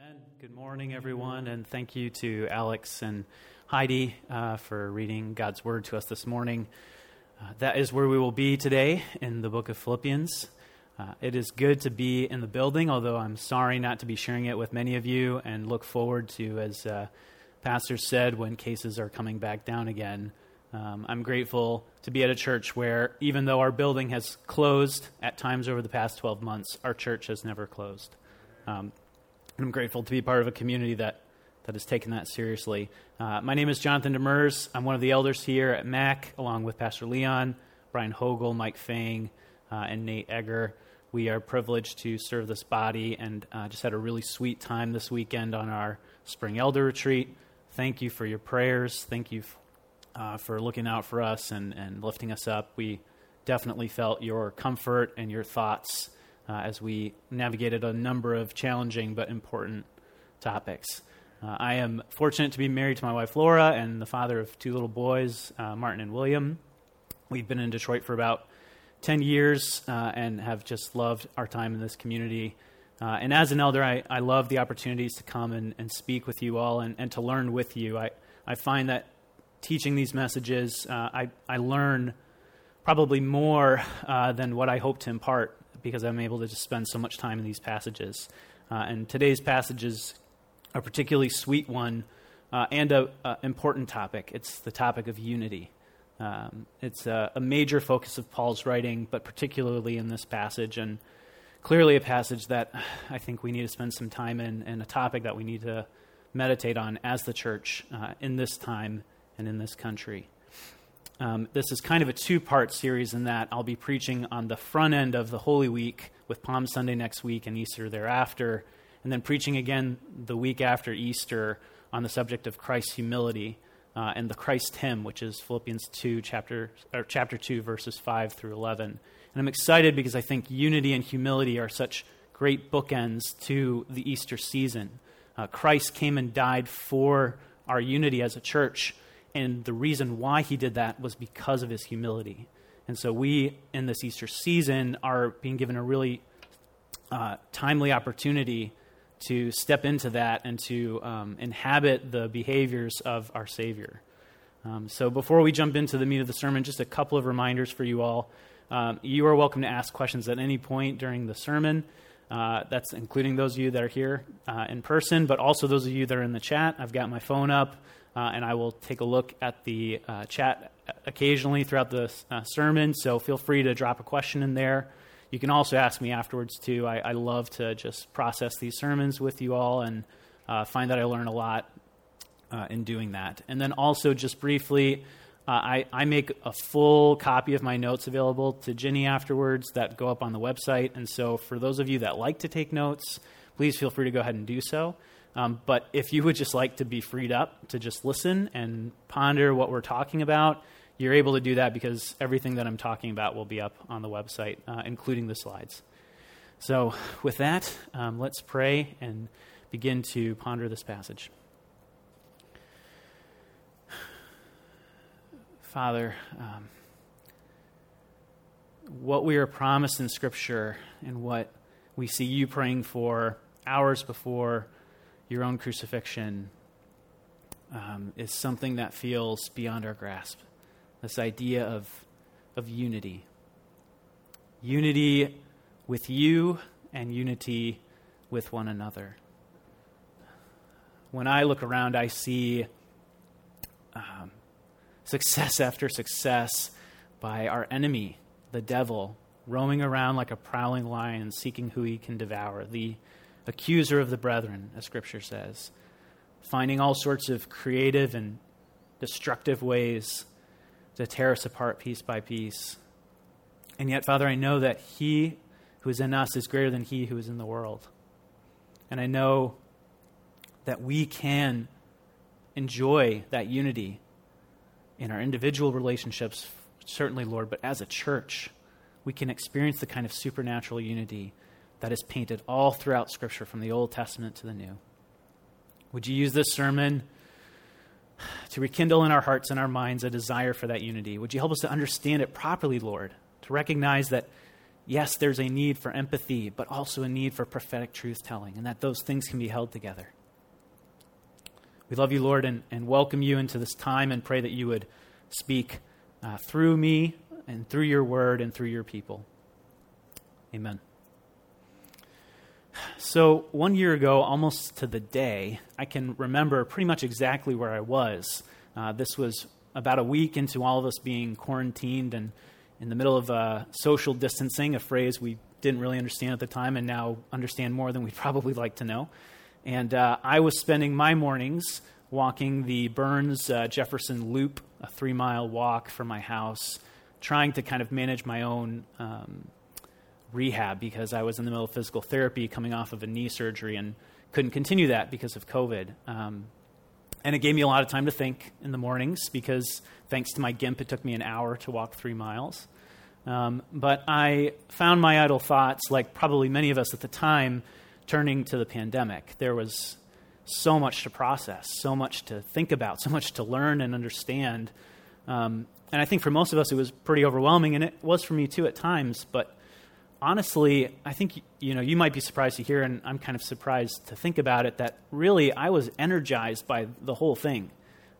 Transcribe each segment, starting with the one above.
Amen. Good morning, everyone, and thank you to Alex and Heidi uh, for reading God's Word to us this morning. Uh, that is where we will be today in the book of Philippians. Uh, it is good to be in the building, although I'm sorry not to be sharing it with many of you, and look forward to, as uh, Pastor said, when cases are coming back down again. Um, I'm grateful to be at a church where, even though our building has closed at times over the past 12 months, our church has never closed. Um, I'm grateful to be part of a community that, that has taken that seriously. Uh, my name is Jonathan Demers. I'm one of the elders here at MAC, along with Pastor Leon, Brian Hogel, Mike Fang, uh, and Nate Egger. We are privileged to serve this body and uh, just had a really sweet time this weekend on our spring elder retreat. Thank you for your prayers. Thank you uh, for looking out for us and, and lifting us up. We definitely felt your comfort and your thoughts uh, as we navigated a number of challenging but important topics. Uh, I am fortunate to be married to my wife Laura and the father of two little boys, uh, Martin and William. We've been in Detroit for about 10 years uh, and have just loved our time in this community. Uh, and as an elder, I, I love the opportunities to come and, and speak with you all and, and to learn with you. I, I find that teaching these messages, uh, I, I learn probably more than what I hope to impart because I'm able to just spend so much time in these passages. Uh, and today's passage is a particularly sweet one uh, and an important topic. It's the topic of unity. Um, it's a, a, major focus of Paul's writing, but particularly in this passage, and clearly a passage that I think we need to spend some time in, and a topic that we need to meditate on as the church uh, in this time and in this country. Um, this is kind of a two part series in that I'll be preaching on the front end of the Holy Week with Palm Sunday next week and Easter thereafter, and then preaching again the week after Easter on the subject of Christ's humility uh, and the Christ hymn, which is Philippians 2, chapter, or chapter 2, verses 5 through 11. And I'm excited because I think unity and humility are such great bookends to the Easter season. Uh, Christ came and died for our unity as a church and the reason why he did that was because of his humility. And so we, in this Easter season, are being given a really uh, timely opportunity to step into that and to um, inhabit the behaviors of our Savior. Um, so before we jump into the meat of the sermon, just a couple of reminders for you all. Um, you are welcome to ask questions at any point during the sermon. Uh, that's including those of you that are here uh, in person, but also those of you that are in the chat. I've got my phone up uh, and I will take a look at the uh, chat occasionally throughout the uh, sermon. So feel free to drop a question in there. You can also ask me afterwards too. I, I love to just process these sermons with you all and uh, find that I learn a lot uh, in doing that. And then also, just briefly, uh, I, I make a full copy of my notes available to Ginny afterwards that go up on the website. And so, for those of you that like to take notes, please feel free to go ahead and do so. Um, but if you would just like to be freed up to just listen and ponder what we're talking about, you're able to do that because everything that I'm talking about will be up on the website, uh, including the slides. So, with that, um, let's pray and begin to ponder this passage. Father, um, what we are promised in Scripture and what we see you praying for hours before your own crucifixion um, is something that feels beyond our grasp. This idea of, of unity. Unity with you and unity with one another. When I look around, I see um, success after success by our enemy, the devil, roaming around like a prowling lion seeking who he can devour. The accuser of the brethren, as Scripture says, finding all sorts of creative and destructive ways to tear us apart piece by piece. And yet, Father, I know that He who is in us is greater than He who is in the world. And I know that we can enjoy that unity in our individual relationships, certainly, Lord, but as a church, we can experience the kind of supernatural unity that is painted all throughout Scripture from the Old Testament to the New. Would you use this sermon to rekindle in our hearts and our minds a desire for that unity? Would you help us to understand it properly, Lord? To recognize that yes, there's a need for empathy, but also a need for prophetic truth telling, and that those things can be held together. We love you, Lord, and, and welcome you into this time and pray that you would speak uh, through me and through your word and through your people. Amen. So, one year ago, almost to the day, I can remember pretty much exactly where I was. Uh, this was about a week into all of us being quarantined and in the middle of uh, social distancing, a phrase we didn't really understand at the time and now understand more than we'd probably like to know. And uh, I was spending my mornings walking the Burns uh, Jefferson Loop, a three mile walk from my house, trying to kind of manage my own um, rehab because I was in the middle of physical therapy coming off of a knee surgery and couldn't continue that because of COVID. Um, and it gave me a lot of time to think in the mornings because thanks to my GIMP, it took me an hour to walk three miles. Um, but I found my idle thoughts, like probably many of us at the time, turning to the pandemic. There was so much to process, so much to think about, so much to learn and understand. Um, and I think for most of us, it was pretty overwhelming, and it was for me too at times. But honestly, I think you know you might be surprised to hear, and I'm kind of surprised to think about it. That really, I was energized by the whole thing.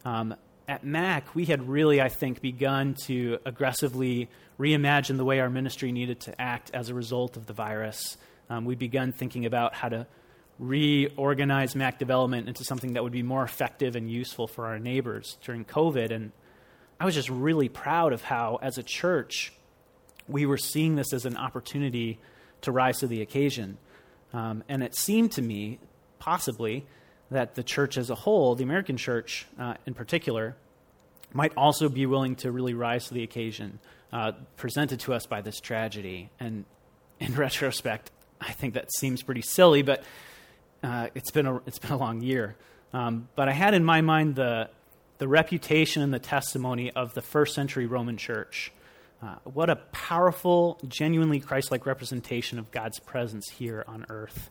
Um, at Mac, we had really, I think, begun to aggressively reimagine the way our ministry needed to act as a result of the virus um, we begun thinking about how to reorganize Mac development into something that would be more effective and useful for our neighbors during COVID. And I was just really proud of how, as a church, we were seeing this as an opportunity to rise to the occasion. Um, and it seemed to me, possibly, that the church as a whole, the American church uh, in particular, might also be willing to really rise to the occasion uh, presented to us by this tragedy. And in retrospect, I think that seems pretty silly, but uh, it's, been a, it's been a long year. Um, but I had in my mind the, the reputation and the testimony of the first century Roman church. Uh, what a powerful, genuinely Christ like representation of God's presence here on earth.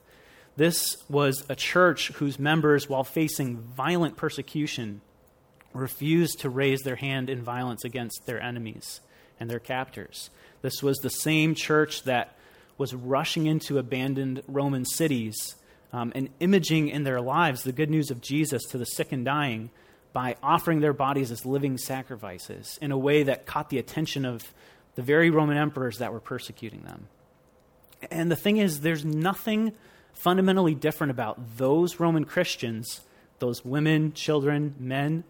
This was a church whose members, while facing violent persecution, refused to raise their hand in violence against their enemies and their captors. This was the same church that was rushing into abandoned Roman cities um, and imaging in their lives the good news of Jesus to the sick and dying by offering their bodies as living sacrifices in a way that caught the attention of the very Roman emperors that were persecuting them. And the thing is, there's nothing fundamentally different about those Roman Christians, those women, children, men,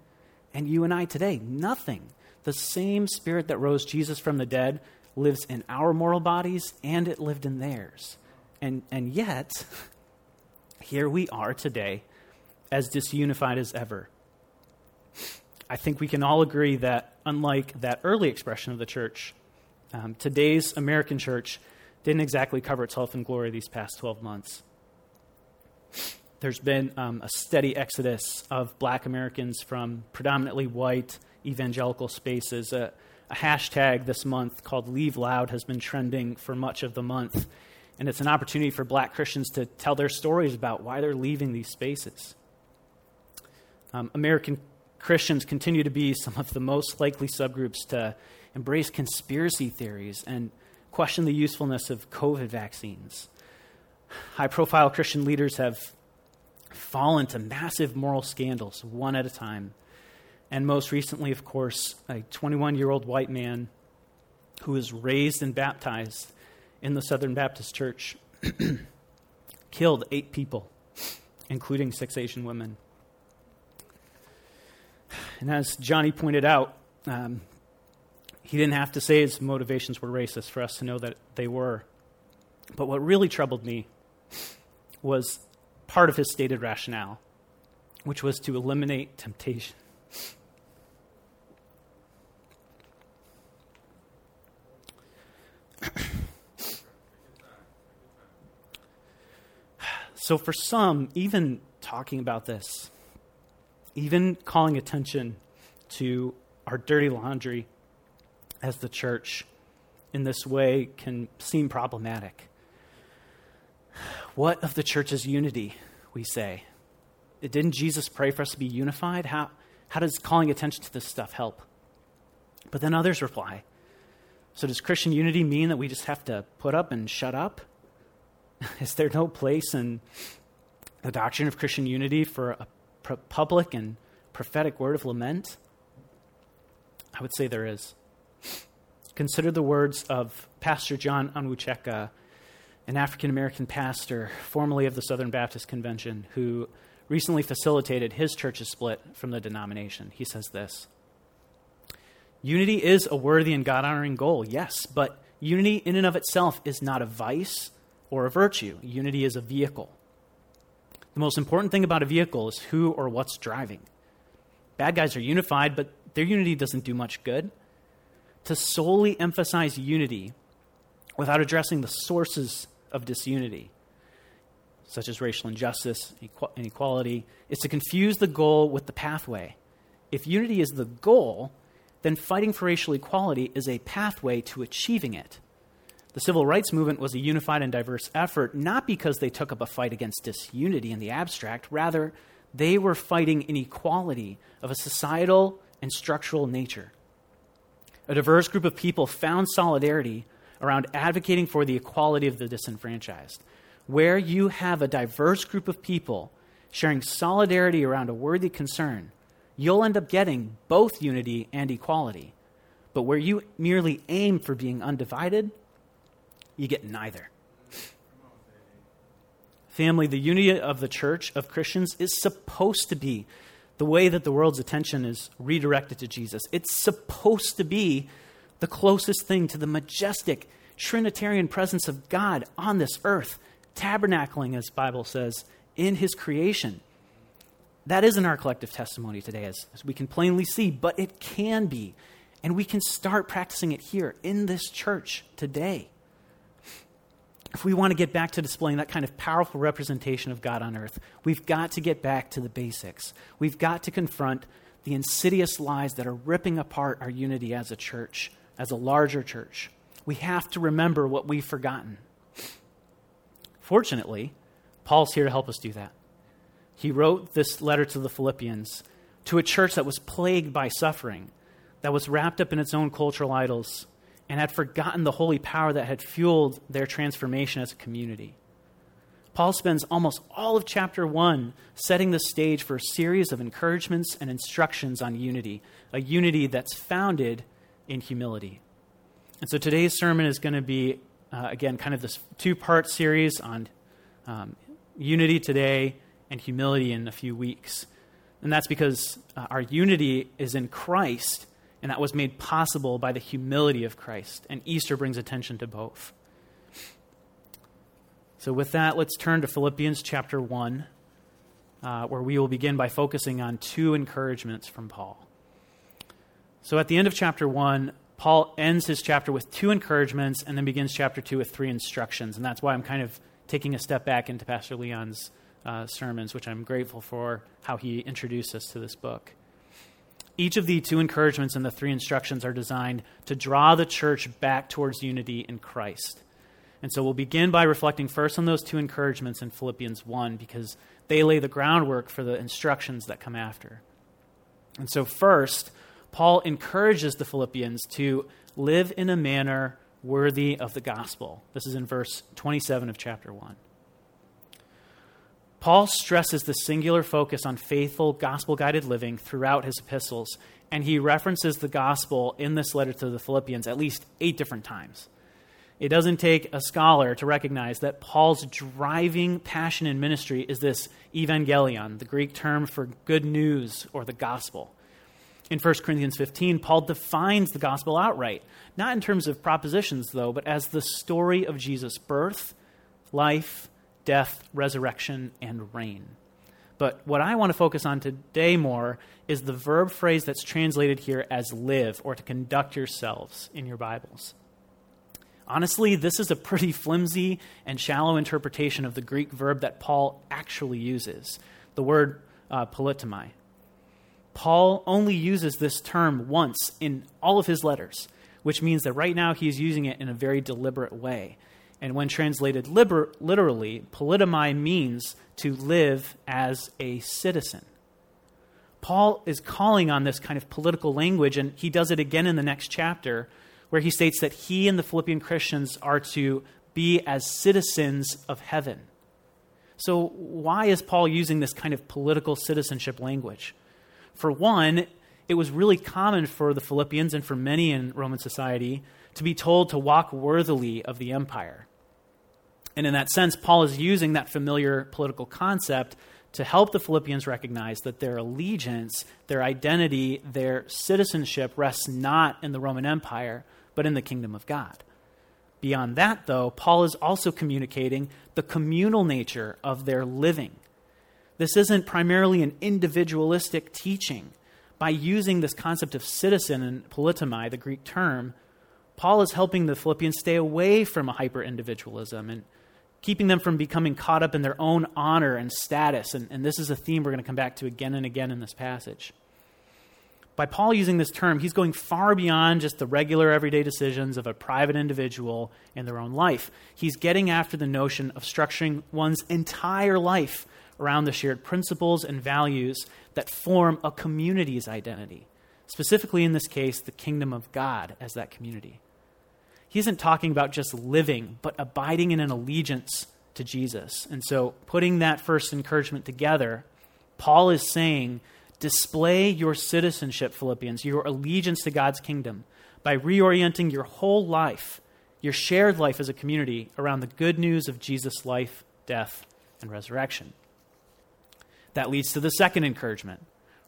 and you and I today. Nothing. The same spirit that rose Jesus from the dead lives in our mortal bodies and it lived in theirs. And, and yet, here we are today, as disunified as ever. I think we can all agree that, unlike that early expression of the church, um, today's American church didn't exactly cover itself in glory these past 12 months. There's been um, a steady exodus of black Americans from predominantly white evangelical spaces. A hashtag this month called Leave Loud has been trending for much of the month. And it's an opportunity for black Christians to tell their stories about why they're leaving these spaces. Um, American Christians continue to be some of the most likely subgroups to embrace conspiracy theories and question the usefulness of COVID vaccines. High profile Christian leaders have fallen to massive moral scandals one at a time and most recently, of course, a 21 year old white man who was raised and baptized in the Southern Baptist Church killed eight people, including six Asian women. And as Johnny pointed out, um, he didn't have to say his motivations were racist for us to know that they were. But what really troubled me was part of his stated rationale, which was to eliminate temptation. so, for some, even talking about this, even calling attention to our dirty laundry as the church in this way can seem problematic. What of the church's unity, we say? Didn't Jesus pray for us to be unified? How, how does calling attention to this stuff help? But then others reply So, does Christian unity mean that we just have to put up and shut up? Is there no place in the doctrine of Christian unity for a public and prophetic word of lament? I would say there is. Consider the words of Pastor John Onwuchekwa, an African American pastor, formerly of the Southern Baptist Convention, who recently facilitated his church's split from the denomination. He says this Unity is a worthy and God honoring goal, yes, but unity in and of itself is not a vice or a virtue. Unity is a vehicle. The most important thing about a vehicle is who or what's driving. Bad guys are unified, but their unity doesn't do much good. To solely emphasize unity without addressing the sources of disunity, such as racial injustice, inequality, is to confuse the goal with the pathway. If unity is the goal, then fighting for racial equality is a pathway to achieving it. The civil rights movement was a unified and diverse effort, not because they took up a fight against disunity in the abstract, rather, they were fighting inequality of a societal and structural nature. A diverse group of people found solidarity around advocating for the equality of the disenfranchised. Where you have a diverse group of people sharing solidarity around a worthy concern, you'll end up getting both unity and equality. But where you merely aim for being undivided, you get neither. Family, the unity of the church of Christians is supposed to be the way that the world's attention is redirected to Jesus. It's supposed to be the closest thing to the majestic Trinitarian presence of God on this earth, tabernacling, as Bible says, in his creation. That isn't our collective testimony today, as, as we can plainly see, but it can be. And we can start practicing it here in this church today if we want to get back to displaying that kind of powerful representation of God on earth, we've got to get back to the basics. We've got to confront the insidious lies that are ripping apart our unity as a church, as a larger church. We have to remember what we've forgotten. Fortunately, Paul's here to help us do that. He wrote this letter to the Philippians to a church that was plagued by suffering, that was wrapped up in its own cultural idols, and had forgotten the holy power that had fueled their transformation as a community. Paul spends almost all of chapter 1 setting the stage for a series of encouragements and instructions on unity, a unity that's founded in humility. And so today's sermon is going to be, uh, again, kind of this two part series on um, unity today and humility in a few weeks. And that's because uh, our unity is in Christ and that was made possible by the humility of Christ. And Easter brings attention to both. So, with that, let's turn to Philippians chapter 1, uh, where we will begin by focusing on two encouragements from Paul. So, at the end of chapter 1, Paul ends his chapter with two encouragements and then begins chapter 2 with three instructions. And that's why I'm kind of taking a step back into Pastor Leon's uh, sermons, which I'm grateful for how he introduced us to this book. Each of the two encouragements and the three instructions are designed to draw the church back towards unity in Christ. And so we'll begin by reflecting first on those two encouragements in Philippians 1 because they lay the groundwork for the instructions that come after. And so, first, Paul encourages the Philippians to live in a manner worthy of the gospel. This is in verse 27 of chapter 1. Paul stresses the singular focus on faithful, gospel guided living throughout his epistles, and he references the gospel in this letter to the Philippians at least eight different times. It doesn't take a scholar to recognize that Paul's driving passion in ministry is this evangelion, the Greek term for good news or the gospel. In 1 Corinthians 15, Paul defines the gospel outright, not in terms of propositions, though, but as the story of Jesus' birth, life, death, resurrection, and reign. But what I want to focus on today more is the verb phrase that's translated here as live or to conduct yourselves in your Bibles. Honestly, this is a pretty flimsy and shallow interpretation of the Greek verb that Paul actually uses, the word uh, politomai. Paul only uses this term once in all of his letters, which means that right now he's using it in a very deliberate way. And when translated liber- literally, politomai means to live as a citizen. Paul is calling on this kind of political language, and he does it again in the next chapter where he states that he and the Philippian Christians are to be as citizens of heaven. So, why is Paul using this kind of political citizenship language? For one, it was really common for the Philippians and for many in Roman society to be told to walk worthily of the empire. And in that sense, Paul is using that familiar political concept to help the Philippians recognize that their allegiance, their identity, their citizenship rests not in the Roman Empire, but in the kingdom of God. Beyond that, though, Paul is also communicating the communal nature of their living. This isn't primarily an individualistic teaching. By using this concept of citizen and politomai, the Greek term, Paul is helping the Philippians stay away from a hyper individualism and keeping them from becoming caught up in their own honor and status. And, and this is a theme we're going to come back to again and again in this passage. By Paul using this term, he's going far beyond just the regular everyday decisions of a private individual in their own life. He's getting after the notion of structuring one's entire life around the shared principles and values that form a community's identity. Specifically, in this case, the kingdom of God as that community. He isn't talking about just living, but abiding in an allegiance to Jesus. And so, putting that first encouragement together, Paul is saying Display your citizenship, Philippians, your allegiance to God's kingdom, by reorienting your whole life, your shared life as a community, around the good news of Jesus' life, death, and resurrection. That leads to the second encouragement,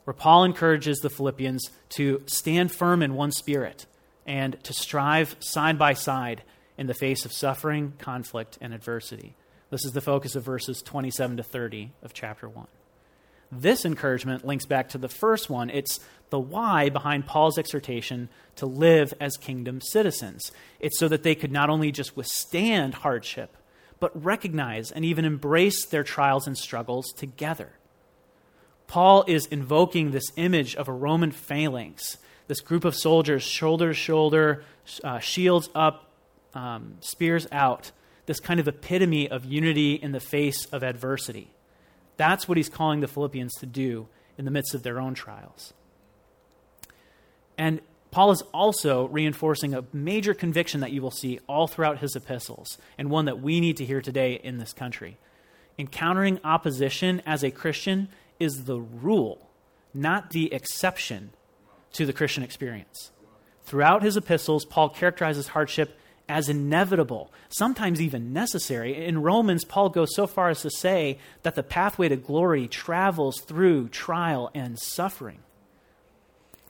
where Paul encourages the Philippians to stand firm in one spirit and to strive side by side in the face of suffering, conflict, and adversity. This is the focus of verses 27 to 30 of chapter 1. This encouragement links back to the first one. It's the why behind Paul's exhortation to live as kingdom citizens. It's so that they could not only just withstand hardship, but recognize and even embrace their trials and struggles together. Paul is invoking this image of a Roman phalanx, this group of soldiers, shoulder to shoulder, uh, shields up, um, spears out, this kind of epitome of unity in the face of adversity. That's what he's calling the Philippians to do in the midst of their own trials. And Paul is also reinforcing a major conviction that you will see all throughout his epistles, and one that we need to hear today in this country. Encountering opposition as a Christian is the rule, not the exception to the Christian experience. Throughout his epistles, Paul characterizes hardship as inevitable, sometimes even necessary. In Romans, Paul goes so far as to say that the pathway to glory travels through trial and suffering.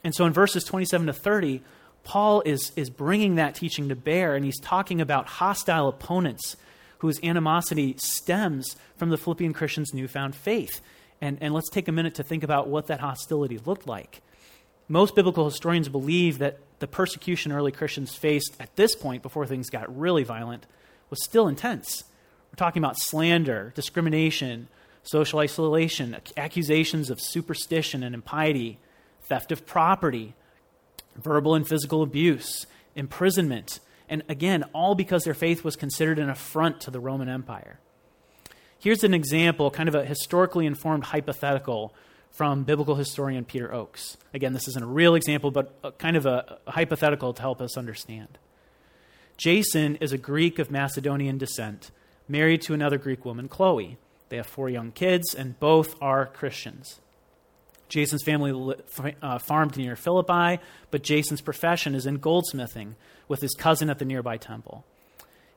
And so in verses 27 to 30, Paul is, is bringing that teaching to bear, and he's talking about hostile opponents whose animosity stems from the Philippian Christians' newfound faith. And, and let's take a minute to think about what that hostility looked like. Most biblical historians believe that the persecution early Christians faced at this point, before things got really violent, was still intense. We're talking about slander, discrimination, social isolation, accusations of superstition and impiety, theft of property, verbal and physical abuse, imprisonment, and again, all because their faith was considered an affront to the Roman Empire. Here's an example, kind of a historically informed hypothetical from biblical historian Peter Oakes. Again, this isn't a real example, but kind of a, a hypothetical to help us understand. Jason is a Greek of Macedonian descent, married to another Greek woman, Chloe. They have four young kids, and both are Christians. Jason's family uh, farmed near Philippi, but Jason's profession is in goldsmithing with his cousin at the nearby temple.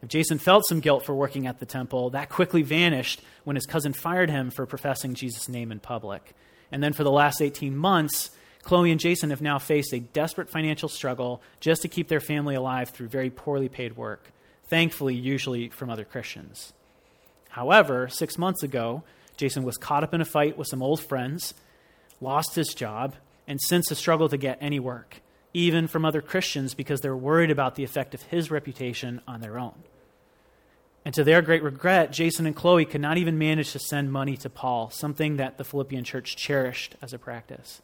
If Jason felt some guilt for working at the temple, that quickly vanished when his cousin fired him for professing Jesus' name in public. And then for the last 18 months, Chloe and Jason have now faced a desperate financial struggle just to keep their family alive through very poorly paid work, thankfully, usually from other Christians. However, six months ago, Jason was caught up in a fight with some old friends, lost his job, and since has struggled to get any work, even from other Christians because they're worried about the effect of his reputation on their own. And to their great regret, Jason and Chloe could not even manage to send money to Paul, something that the Philippian church cherished as a practice.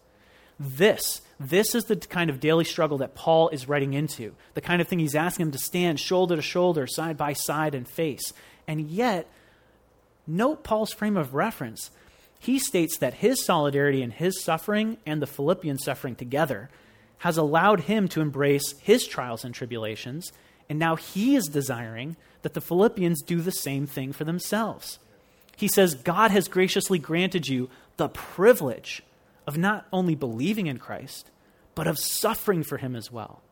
This, this is the kind of daily struggle that Paul is writing into, the kind of thing he's asking them to stand shoulder to shoulder, side by side, and face. And yet, note Paul's frame of reference. He states that his solidarity in his suffering and the Philippian suffering together has allowed him to embrace his trials and tribulations, and now he is desiring that the Philippians do the same thing for themselves. He says, God has graciously granted you the privilege of not only believing in Christ, but of suffering for him as well.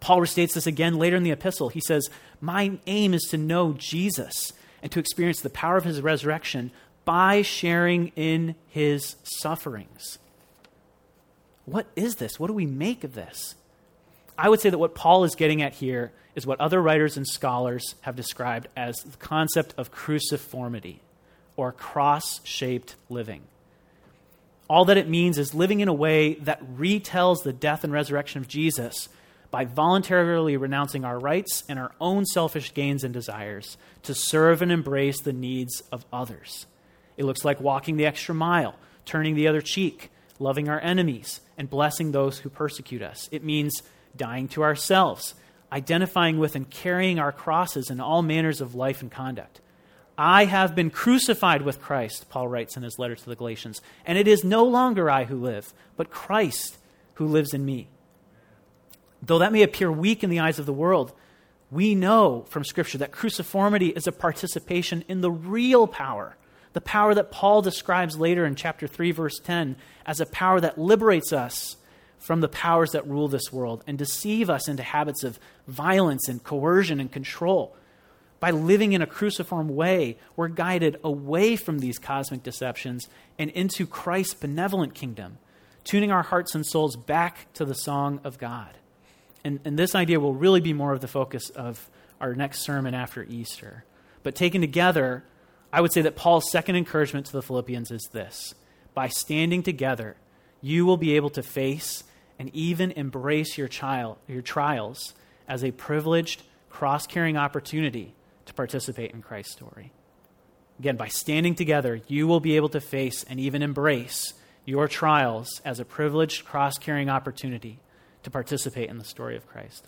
Paul restates this again later in the epistle. He says, My aim is to know Jesus and to experience the power of his resurrection by sharing in his sufferings. What is this? What do we make of this? I would say that what Paul is getting at here is what other writers and scholars have described as the concept of cruciformity or cross shaped living. All that it means is living in a way that retells the death and resurrection of Jesus by voluntarily renouncing our rights and our own selfish gains and desires to serve and embrace the needs of others. It looks like walking the extra mile, turning the other cheek, loving our enemies, and blessing those who persecute us. It means dying to ourselves, identifying with and carrying our crosses in all manners of life and conduct. I have been crucified with Christ, Paul writes in his letter to the Galatians, and it is no longer I who live, but Christ who lives in me. Though that may appear weak in the eyes of the world, we know from Scripture that cruciformity is a participation in the real power, the power that Paul describes later in chapter 3, verse 10, as a power that liberates us from the powers that rule this world and deceive us into habits of violence and coercion and control. By living in a cruciform way, we're guided away from these cosmic deceptions and into Christ's benevolent kingdom, tuning our hearts and souls back to the song of God. And, and this idea will really be more of the focus of our next sermon after Easter. But taken together, I would say that Paul's second encouragement to the Philippians is this by standing together, you will be able to face and even embrace your, child, your trials as a privileged, cross carrying opportunity to participate in Christ's story. Again, by standing together, you will be able to face and even embrace your trials as a privileged, cross carrying opportunity to participate in the story of Christ.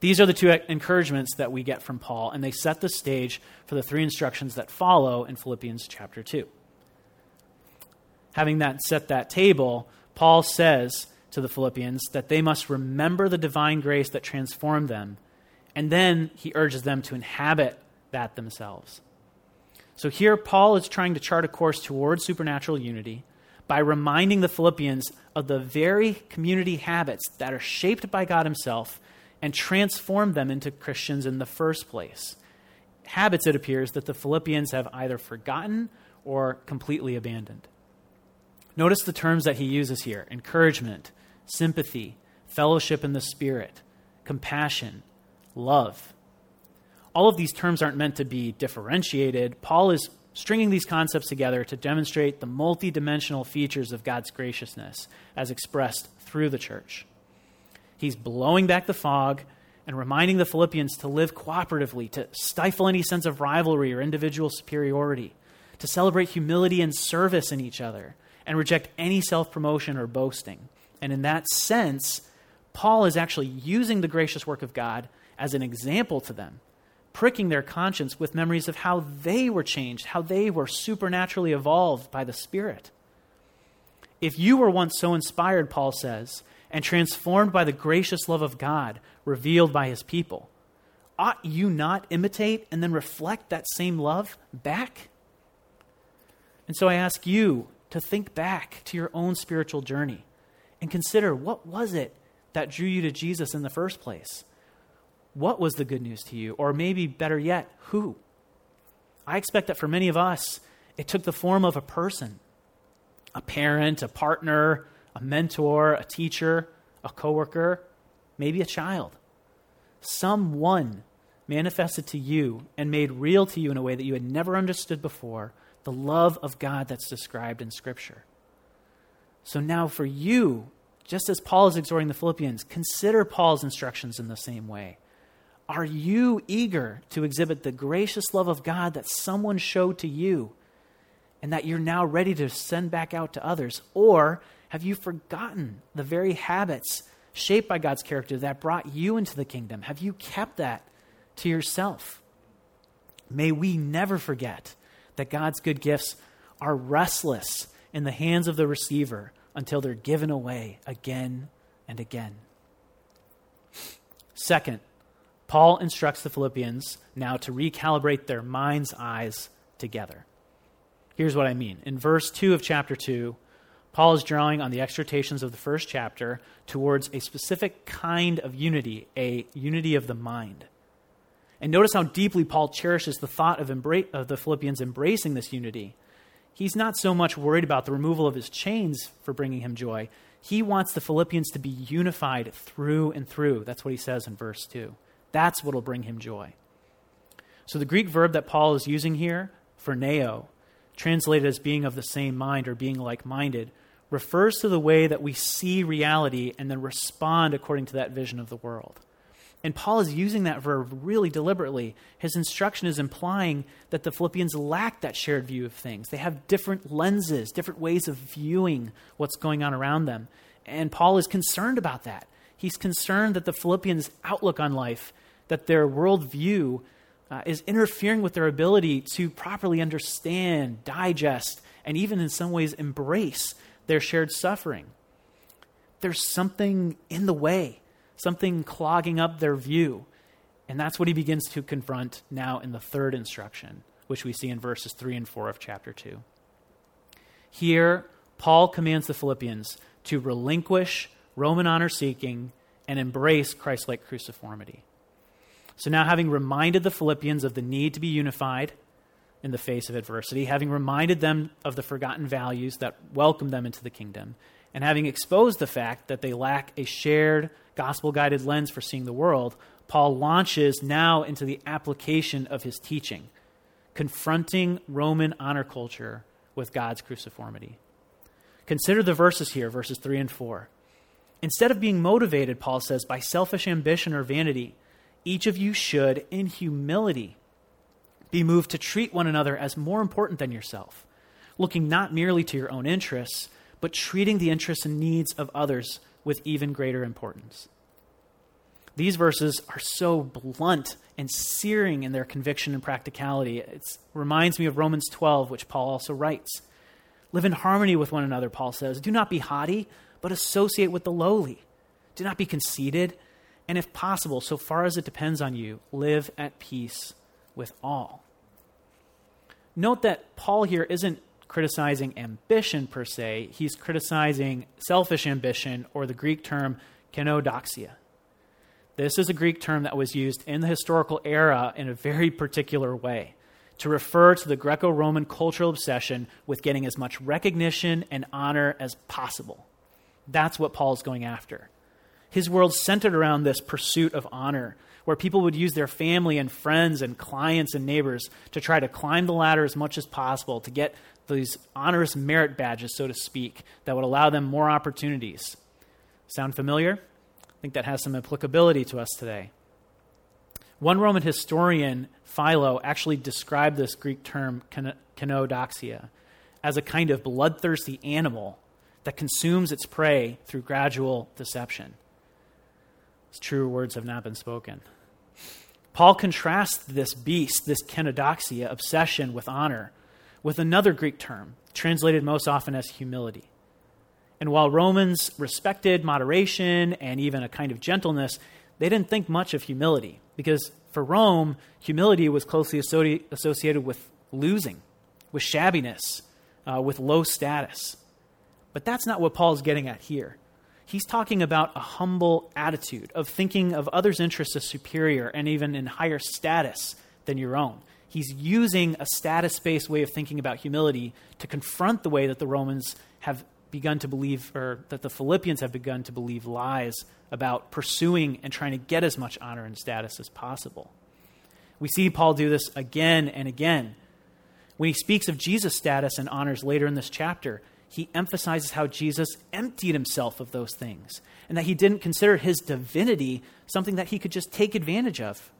These are the two encouragements that we get from Paul, and they set the stage for the three instructions that follow in Philippians chapter 2. Having that set that table, Paul says to the Philippians that they must remember the divine grace that transformed them, and then he urges them to inhabit that themselves. So here, Paul is trying to chart a course towards supernatural unity by reminding the Philippians of the very community habits that are shaped by God Himself and transformed them into Christians in the first place. Habits, it appears, that the Philippians have either forgotten or completely abandoned. Notice the terms that he uses here encouragement, sympathy, fellowship in the Spirit, compassion, love. All of these terms aren't meant to be differentiated. Paul is stringing these concepts together to demonstrate the multidimensional features of God's graciousness as expressed through the church. He's blowing back the fog and reminding the Philippians to live cooperatively, to stifle any sense of rivalry or individual superiority, to celebrate humility and service in each other, and reject any self promotion or boasting. And in that sense, Paul is actually using the gracious work of God as an example to them pricking their conscience with memories of how they were changed, how they were supernaturally evolved by the Spirit. If you were once so inspired, Paul says, and transformed by the gracious love of God revealed by his people, ought you not imitate and then reflect that same love back? And so I ask you to think back to your own spiritual journey and consider what was it that drew you to Jesus in the first place? what was the good news to you? Or maybe better yet, who? I expect that for many of us, it took the form of a person a parent, a partner, a mentor, a teacher, a coworker, maybe a child. Someone manifested to you and made real to you in a way that you had never understood before the love of God that's described in Scripture. So now, for you, just as Paul is exhorting the Philippians, consider Paul's instructions in the same way. Are you eager to exhibit the gracious love of God that someone showed to you and that you're now ready to send back out to others? Or have you forgotten the very habits shaped by God's character that brought you into the kingdom? Have you kept that to yourself? May we never forget that God's good gifts are restless in the hands of the receiver until they're given away again and again. Second, Paul instructs the Philippians now to recalibrate their mind's eyes together. Here's what I mean. In verse 2 of chapter 2, Paul is drawing on the exhortations of the first chapter towards a specific kind of unity, a unity of the mind. And notice how deeply Paul cherishes the thought of, embra- of the Philippians embracing this unity. He's not so much worried about the removal of his chains for bringing him joy. He wants the Philippians to be unified through and through. That's what he says in verse 2. That's what will bring him joy. So the Greek verb that Paul is using here, phroneo, translated as being of the same mind or being like minded, refers to the way that we see reality and then respond according to that vision of the world. And Paul is using that verb really deliberately. His instruction is implying that the Philippians lack that shared view of things. They have different lenses, different ways of viewing what's going on around them. And Paul is concerned about that. He's concerned that the Philippians' outlook on life, that their worldview uh, is interfering with their ability to properly understand, digest, and even in some ways embrace their shared suffering. There's something in the way something clogging up their view. And that's what he begins to confront now in the third instruction, which we see in verses 3 and 4 of chapter 2. Here, Paul commands the Philippians to relinquish Roman honor seeking and embrace Christ like cruciformity. So now, having reminded the Philippians of the need to be unified in the face of adversity, having reminded them of the forgotten values that welcome them into the kingdom, and having exposed the fact that they lack a shared gospel guided lens for seeing the world, Paul launches now into the application of his teaching, confronting Roman honor culture with God's cruciformity. Consider the verses here, verses 3 and 4. Instead of being motivated, Paul says, by selfish ambition or vanity, each of you should, in humility, be moved to treat one another as more important than yourself, looking not merely to your own interests, but treating the interests and needs of others with even greater importance. These verses are so blunt and searing in their conviction and practicality. It reminds me of Romans 12, which Paul also writes. Live in harmony with one another, Paul says. Do not be haughty, but associate with the lowly. Do not be conceited, and if possible, so far as it depends on you, live at peace with all. Note that Paul here isn't criticizing ambition per se, he's criticizing selfish ambition, or the Greek term kenodoxia. This is a Greek term that was used in the historical era in a very particular way to refer to the Greco Roman cultural obsession with getting as much recognition and honor as possible. That's what Paul's going after. His world centered around this pursuit of honor, where people would use their family and friends and clients and neighbors to try to climb the ladder as much as possible to get these honorous merit badges, so to speak, that would allow them more opportunities. Sound familiar? I think that has some applicability to us today. One Roman historian, Philo, actually described this Greek term, kenodoxia, as a kind of bloodthirsty animal that consumes its prey through gradual deception. Its true words have not been spoken. Paul contrasts this beast, this kenodoxia, obsession with honor, with another Greek term, translated most often as humility. And while Romans respected moderation and even a kind of gentleness, they didn't think much of humility because for Rome, humility was closely associated with losing, with shabbiness, uh, with low status. But that's not what Paul's getting at here. He's talking about a humble attitude of thinking of others' interests as superior and even in higher status than your own he's using a status based way of thinking about humility to confront the way that the Romans have begun to believe, or that the Philippians have begun to believe lies about pursuing and trying to get as much honor and status as possible. We see Paul do this again and again. When he speaks of Jesus' status and honors later in this chapter, he emphasizes how Jesus emptied himself of those things and that he didn't consider his divinity something that he could just take advantage of.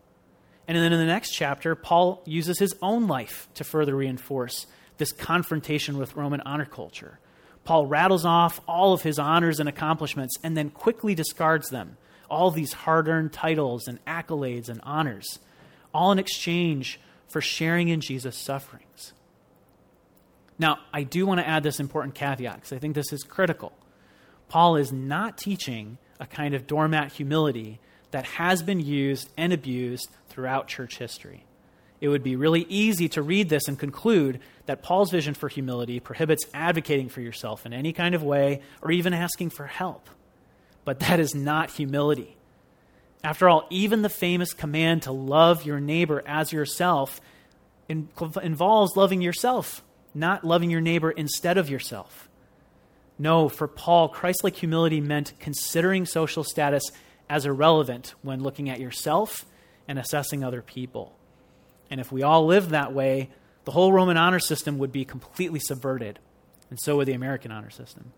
And then in the next chapter, Paul uses his own life to further reinforce this confrontation with Roman honor culture. Paul rattles off all of his honors and accomplishments and then quickly discards them. All these hard earned titles and accolades and honors, all in exchange for sharing in Jesus' sufferings. Now, I do want to add this important caveat because I think this is critical. Paul is not teaching a kind of doormat humility that has been used and abused throughout church history. It would be really easy to read this and conclude that Paul's vision for humility prohibits advocating for yourself in any kind of way or even asking for help. But that is not humility. After all, even the famous command to love your neighbor as yourself involves loving yourself, not loving your neighbor instead of yourself. No, for Paul, Christ like humility meant considering social status as irrelevant when looking at yourself and assessing other people. And if we all lived that way, the whole Roman honor system would be completely subverted, and so would the American honor system.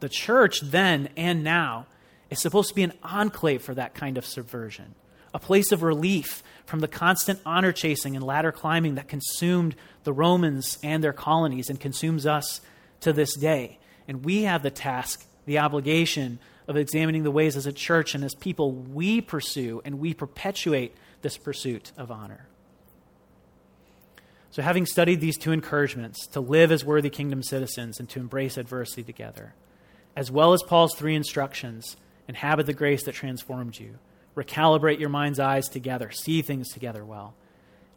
The church then and now is supposed to be an enclave for that kind of subversion, a place of relief from the constant honor chasing and ladder climbing that consumed the Romans and their colonies and consumes us to this day. And we have the task, the obligation of examining the ways as a church and as people we pursue and we perpetuate this pursuit of honor. So, having studied these two encouragements to live as worthy kingdom citizens and to embrace adversity together, as well as Paul's three instructions inhabit the grace that transformed you, recalibrate your mind's eyes together, see things together well,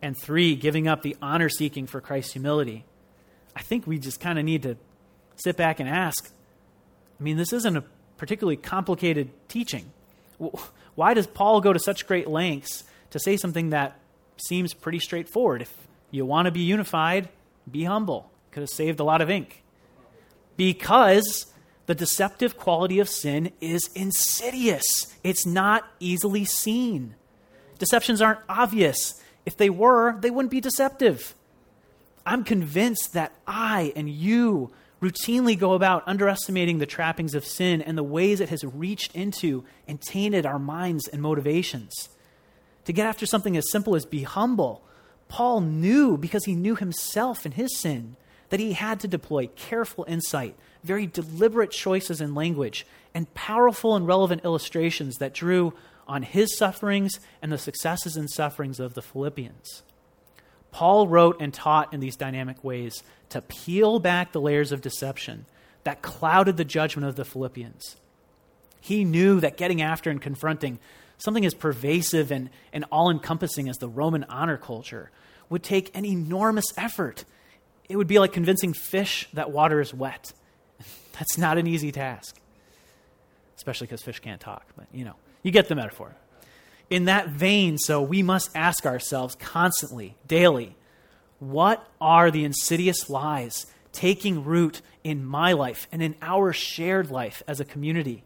and three, giving up the honor seeking for Christ's humility, I think we just kind of need to sit back and ask I mean, this isn't a particularly complicated teaching. Why does Paul go to such great lengths to say something that seems pretty straightforward? If you want to be unified, be humble. Could have saved a lot of ink. Because the deceptive quality of sin is insidious, it's not easily seen. Deceptions aren't obvious. If they were, they wouldn't be deceptive. I'm convinced that I and you routinely go about underestimating the trappings of sin and the ways it has reached into and tainted our minds and motivations. To get after something as simple as be humble, Paul knew, because he knew himself and his sin, that he had to deploy careful insight, very deliberate choices in language, and powerful and relevant illustrations that drew on his sufferings and the successes and sufferings of the Philippians. Paul wrote and taught in these dynamic ways to peel back the layers of deception that clouded the judgment of the Philippians. He knew that getting after and confronting something as pervasive and, and all encompassing as the Roman honor culture would take an enormous effort. It would be like convincing fish that water is wet. That's not an easy task, especially because fish can't talk, but you know, you get the metaphor. In that vein, so we must ask ourselves constantly, daily, what are the insidious lies taking root in my life and in our shared life as a community?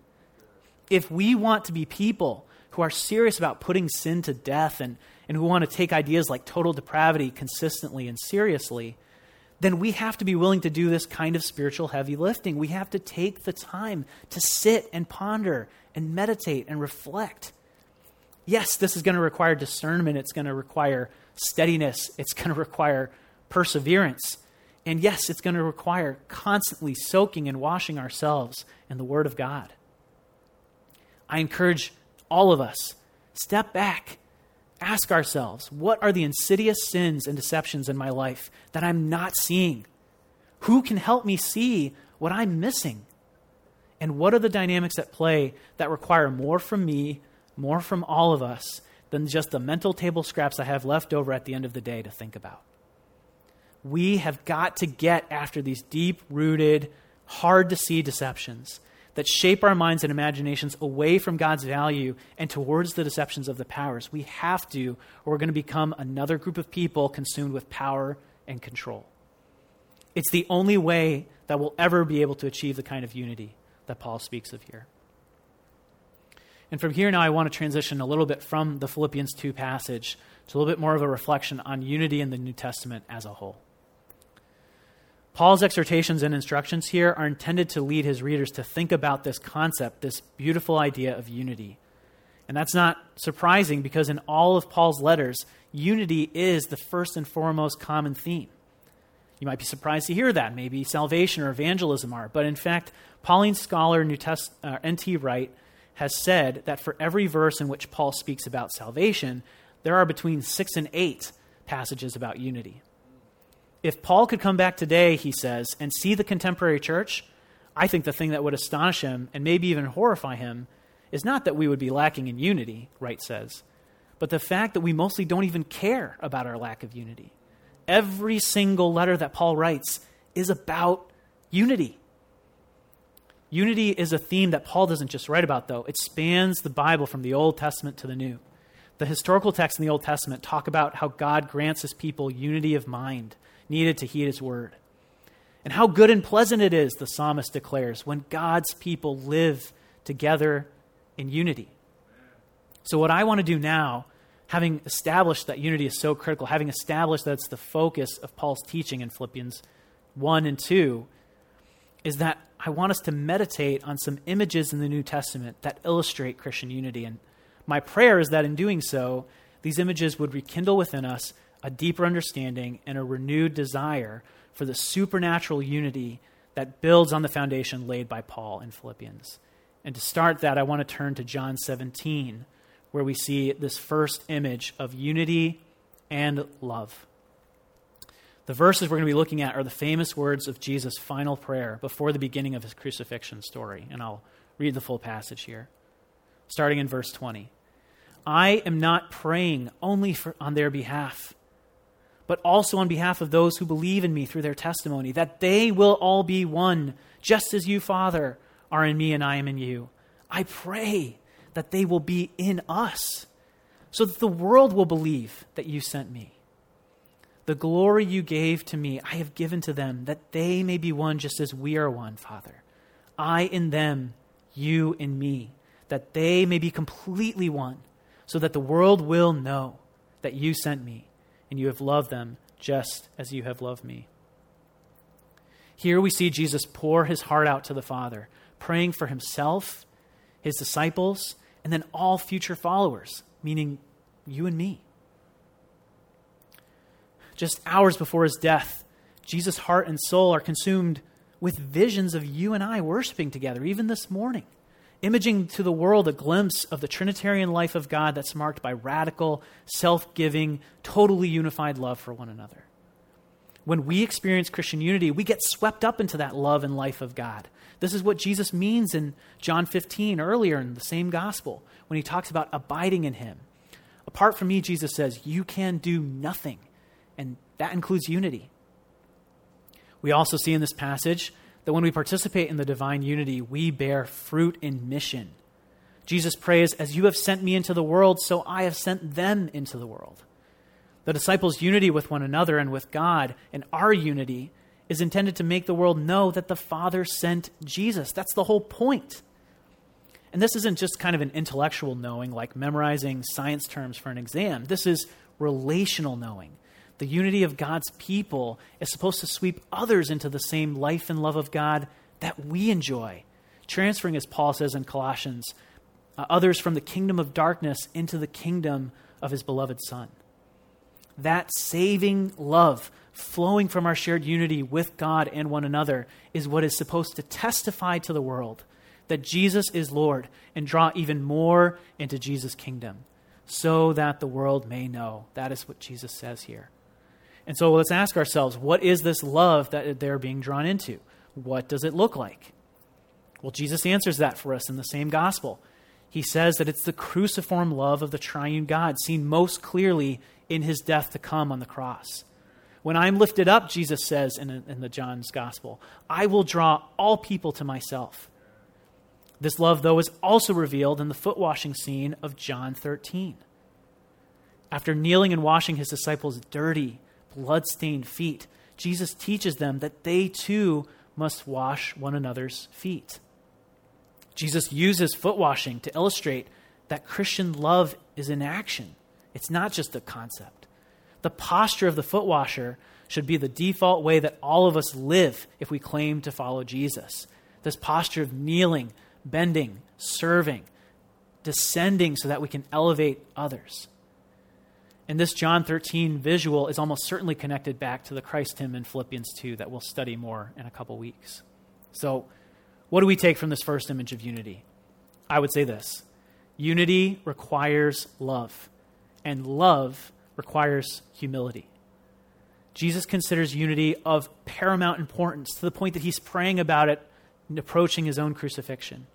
If we want to be people who are serious about putting sin to death and, and who want to take ideas like total depravity consistently and seriously, then we have to be willing to do this kind of spiritual heavy lifting. We have to take the time to sit and ponder and meditate and reflect yes, this is going to require discernment, it's going to require steadiness, it's going to require perseverance. And yes, it's going to require constantly soaking and washing ourselves in the Word of God. I encourage all of us step back, ask ourselves, what are the insidious sins and deceptions in my life that I'm not seeing? Who can help me see what I'm missing? And what are the dynamics at play that require more from me more from all of us than just the mental table scraps I have left over at the end of the day to think about. We have got to get after these deep rooted, hard to see deceptions that shape our minds and imaginations away from God's value and towards the deceptions of the powers. We have to, or we're going to become another group of people consumed with power and control. It's the only way that we'll ever be able to achieve the kind of unity that Paul speaks of here. And from here now, I want to transition a little bit from the Philippians 2 passage to a little bit more of a reflection on unity in the New Testament as a whole. Paul's exhortations and instructions here are intended to lead his readers to think about this concept, this beautiful idea of unity. And that's not surprising because in all of Paul's letters, unity is the first and foremost common theme. You might be surprised to hear that. Maybe salvation or evangelism are. But in fact, Pauline scholar New Test, uh, N.T. Wright has said that for every verse in which Paul speaks about salvation, there are between six and eight passages about unity. If Paul could come back today, he says, and see the contemporary church, I think the thing that would astonish him and maybe even horrify him is not that we would be lacking in unity, Wright says, but the fact that we mostly don't even care about our lack of unity. Every single letter that Paul writes is about unity. Unity is a theme that Paul doesn't just write about, though. It spans the Bible from the Old Testament to the New. The historical texts in the Old Testament talk about how God grants his people unity of mind needed to heed his word. And how good and pleasant it is, the psalmist declares, when God's people live together in unity. So, what I want to do now, having established that unity is so critical, having established that it's the focus of Paul's teaching in Philippians 1 and 2, is that I want us to meditate on some images in the New Testament that illustrate Christian unity. And my prayer is that in doing so, these images would rekindle within us a deeper understanding and a renewed desire for the supernatural unity that builds on the foundation laid by Paul in Philippians. And to start that, I want to turn to John 17, where we see this first image of unity and love. The verses we're going to be looking at are the famous words of Jesus' final prayer before the beginning of his crucifixion story. And I'll read the full passage here, starting in verse 20. I am not praying only for, on their behalf, but also on behalf of those who believe in me through their testimony, that they will all be one, just as you, Father, are in me and I am in you. I pray that they will be in us, so that the world will believe that you sent me. The glory you gave to me, I have given to them, that they may be one just as we are one, Father. I in them, you in me, that they may be completely one, so that the world will know that you sent me, and you have loved them just as you have loved me. Here we see Jesus pour his heart out to the Father, praying for himself, his disciples, and then all future followers, meaning you and me. Just hours before his death, Jesus' heart and soul are consumed with visions of you and I worshiping together, even this morning, imaging to the world a glimpse of the Trinitarian life of God that's marked by radical, self giving, totally unified love for one another. When we experience Christian unity, we get swept up into that love and life of God. This is what Jesus means in John 15 earlier in the same gospel when he talks about abiding in him. Apart from me, Jesus says, you can do nothing and that includes unity. We also see in this passage that when we participate in the divine unity, we bear fruit in mission. Jesus prays, As you have sent me into the world, so I have sent them into the world. The disciples' unity with one another and with God, and our unity, is intended to make the world know that the Father sent Jesus. That's the whole point. And this isn't just kind of an intellectual knowing, like memorizing science terms for an exam. This is relational knowing the unity of God's people is supposed to sweep others into the same life and love of God that we enjoy, transferring, as Paul says in Colossians, uh, others from the kingdom of darkness into the kingdom of his beloved Son. That saving love flowing from our shared unity with God and one another is what is supposed to testify to the world that Jesus is Lord and draw even more into Jesus' kingdom so that the world may know. That is what Jesus says here. And so let's ask ourselves what is this love that they're being drawn into? What does it look like? Well, Jesus answers that for us in the same gospel. He says that it's the cruciform love of the triune God, seen most clearly in his death to come on the cross. When I'm lifted up, Jesus says in, in the John's gospel, I will draw all people to myself. This love, though, is also revealed in the foot washing scene of John 13. After kneeling and washing his disciples' dirty, blood-stained feet, Jesus teaches them that they too must wash one another's feet. Jesus uses foot washing to illustrate that Christian love is in action. It's not just a concept. The posture of the foot washer should be the default way that all of us live if we claim to follow Jesus. This posture of kneeling, bending, serving, descending so that we can elevate others. And this John 13 visual is almost certainly connected back to the Christ hymn in Philippians 2 that we'll study more in a couple weeks. So, what do we take from this first image of unity? I would say this unity requires love, and love requires humility. Jesus considers unity of paramount importance to the point that he's praying about it and approaching his own crucifixion.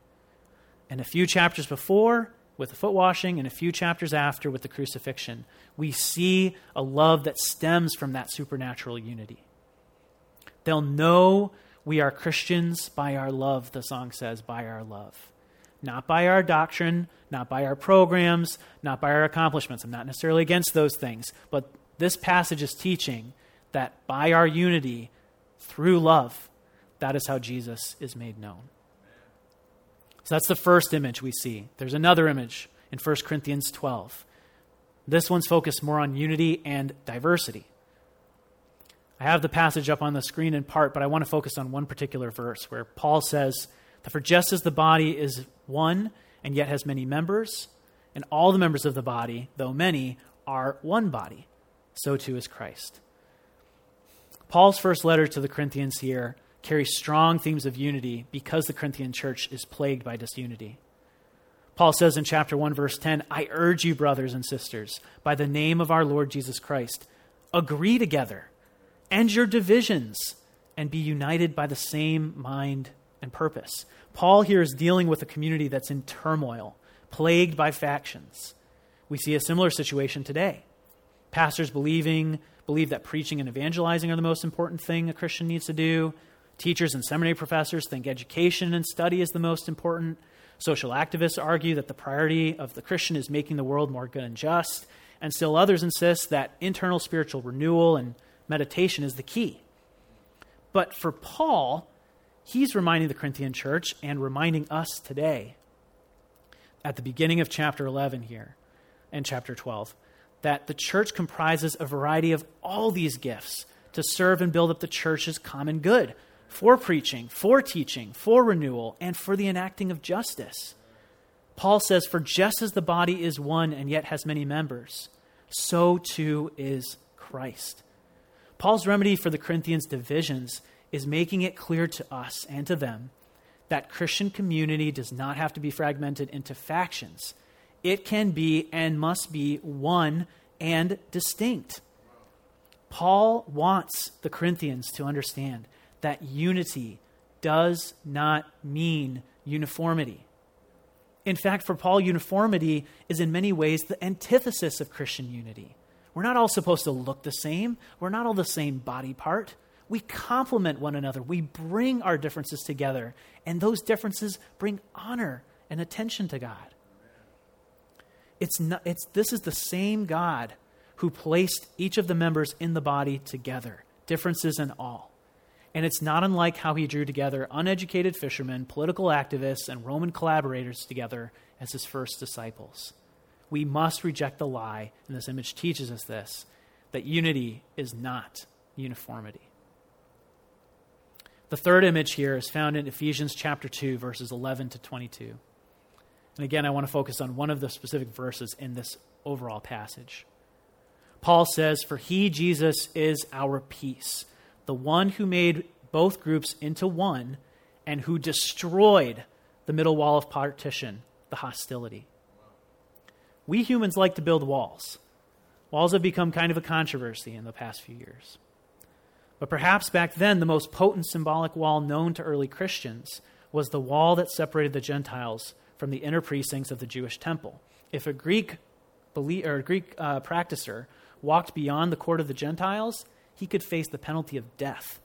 And a few chapters before, with the foot washing, and a few chapters after, with the crucifixion, we see a love that stems from that supernatural unity. They'll know we are Christians by our love, the song says, by our love. Not by our doctrine, not by our programs, not by our accomplishments. I'm not necessarily against those things, but this passage is teaching that by our unity, through love, that is how Jesus is made known. So that's the first image we see. There's another image in 1 Corinthians 12. This one's focused more on unity and diversity. I have the passage up on the screen in part, but I want to focus on one particular verse where Paul says that for just as the body is one and yet has many members, and all the members of the body, though many, are one body, so too is Christ. Paul's first letter to the Corinthians here carries strong themes of unity because the Corinthian church is plagued by disunity. Paul says in chapter 1, verse 10 I urge you, brothers and sisters, by the name of our Lord Jesus Christ, agree together, end your divisions, and be united by the same mind and purpose. Paul here is dealing with a community that's in turmoil, plagued by factions. We see a similar situation today. Pastors believing believe that preaching and evangelizing are the most important thing a Christian needs to do. Teachers and seminary professors think education and study is the most important. Social activists argue that the priority of the Christian is making the world more good and just. And still others insist that internal spiritual renewal and meditation is the key. But for Paul, he's reminding the Corinthian church and reminding us today at the beginning of chapter 11 here and chapter 12 that the church comprises a variety of all these gifts to serve and build up the church's common good for preaching, for teaching, for renewal, and for the enacting of justice. Paul says, For just as the body is one and yet has many members, so too is Christ. Paul's remedy for the Corinthians' divisions is making it clear to us and to them that Christian community does not have to be fragmented into factions. It can be and must be one and distinct. Paul wants the Corinthians to understand that unity does not mean uniformity. In fact, for Paul, uniformity is in many ways the antithesis of Christian unity. We're not all supposed to look the same, we're not all the same body part. We complement one another. We bring our differences together, and those differences bring honor and attention to God. It's not, it's, this is the same God who placed each of the members in the body together, differences and all. And it's not unlike how he drew together uneducated fishermen, political activists, and Roman collaborators together as his first disciples. We must reject the lie, and this image teaches us this, that unity is not uniformity. The third image here is found in Ephesians chapter 2, verses 11 to 22. And again, I want to focus on one of the specific verses in this overall passage. Paul says, For he, Jesus, is our peace, the one who made both groups into one and who destroyed the middle wall of partition, the hostility. We humans like to build walls. Walls have become kind of a controversy in the past few years. But perhaps back then, the most potent symbolic wall known to early Christians was the wall that separated the Gentiles from the inner precincts of the Jewish temple. If a Greek, belie- or Greek uh, practicer walked beyond the court of the Gentiles, he could face the penalty of death.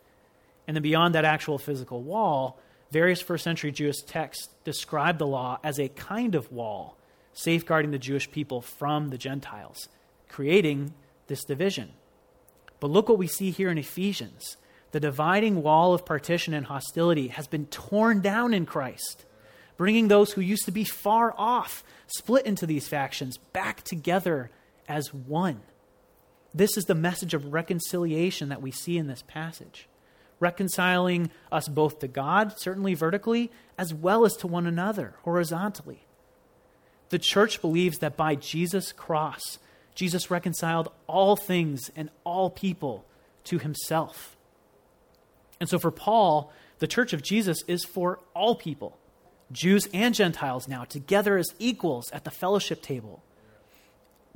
And then beyond that actual physical wall, various first century Jewish texts describe the law as a kind of wall safeguarding the Jewish people from the Gentiles, creating this division. But look what we see here in Ephesians. The dividing wall of partition and hostility has been torn down in Christ, bringing those who used to be far off, split into these factions, back together as one. This is the message of reconciliation that we see in this passage, reconciling us both to God, certainly vertically, as well as to one another horizontally. The church believes that by Jesus' cross, Jesus reconciled all things and all people to himself. And so for Paul, the church of Jesus is for all people, Jews and Gentiles now, together as equals at the fellowship table.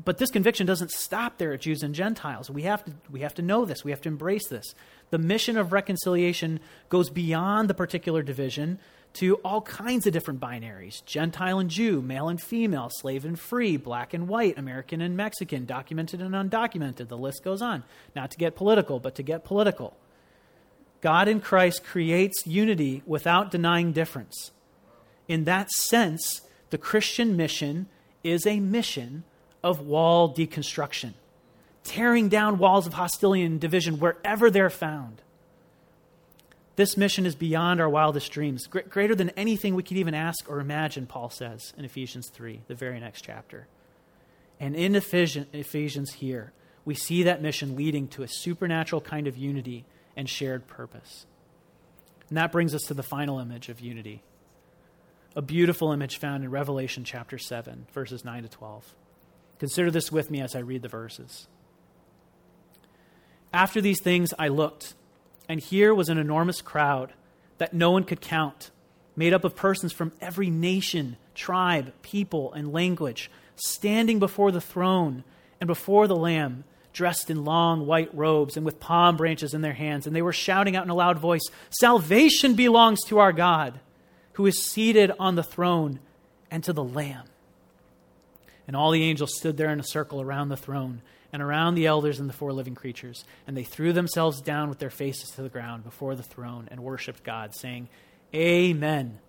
But this conviction doesn't stop there at Jews and Gentiles. We have, to, we have to know this. We have to embrace this. The mission of reconciliation goes beyond the particular division to all kinds of different binaries Gentile and Jew, male and female, slave and free, black and white, American and Mexican, documented and undocumented. The list goes on. Not to get political, but to get political. God in Christ creates unity without denying difference. In that sense, the Christian mission is a mission of wall deconstruction, tearing down walls of hostility and division wherever they're found. This mission is beyond our wildest dreams, greater than anything we could even ask or imagine, Paul says in Ephesians 3, the very next chapter. And in Ephesians here, we see that mission leading to a supernatural kind of unity and shared purpose. And that brings us to the final image of unity a beautiful image found in Revelation chapter 7, verses 9 to 12. Consider this with me as I read the verses. After these things I looked, and here was an enormous crowd that no one could count, made up of persons from every nation, tribe, people, and language, standing before the throne and before the Lamb, dressed in long white robes and with palm branches in their hands. And they were shouting out in a loud voice Salvation belongs to our God, who is seated on the throne, and to the Lamb. And all the angels stood there in a circle around the throne and around the elders and the four living creatures. And they threw themselves down with their faces to the ground before the throne and worshiped God, saying, Amen.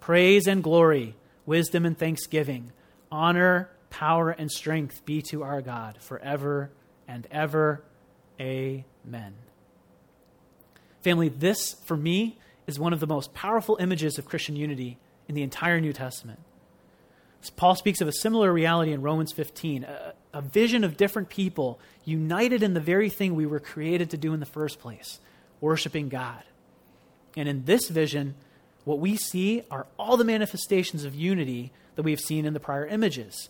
Praise and glory, wisdom and thanksgiving, honor, power, and strength be to our God forever and ever. Amen. Family, this, for me, is one of the most powerful images of Christian unity in the entire New Testament. Paul speaks of a similar reality in Romans 15 a, a, vision of different people united in the very thing we were created to do in the first place worshiping God. And in this vision, what we see are all the manifestations of unity that we have seen in the prior images.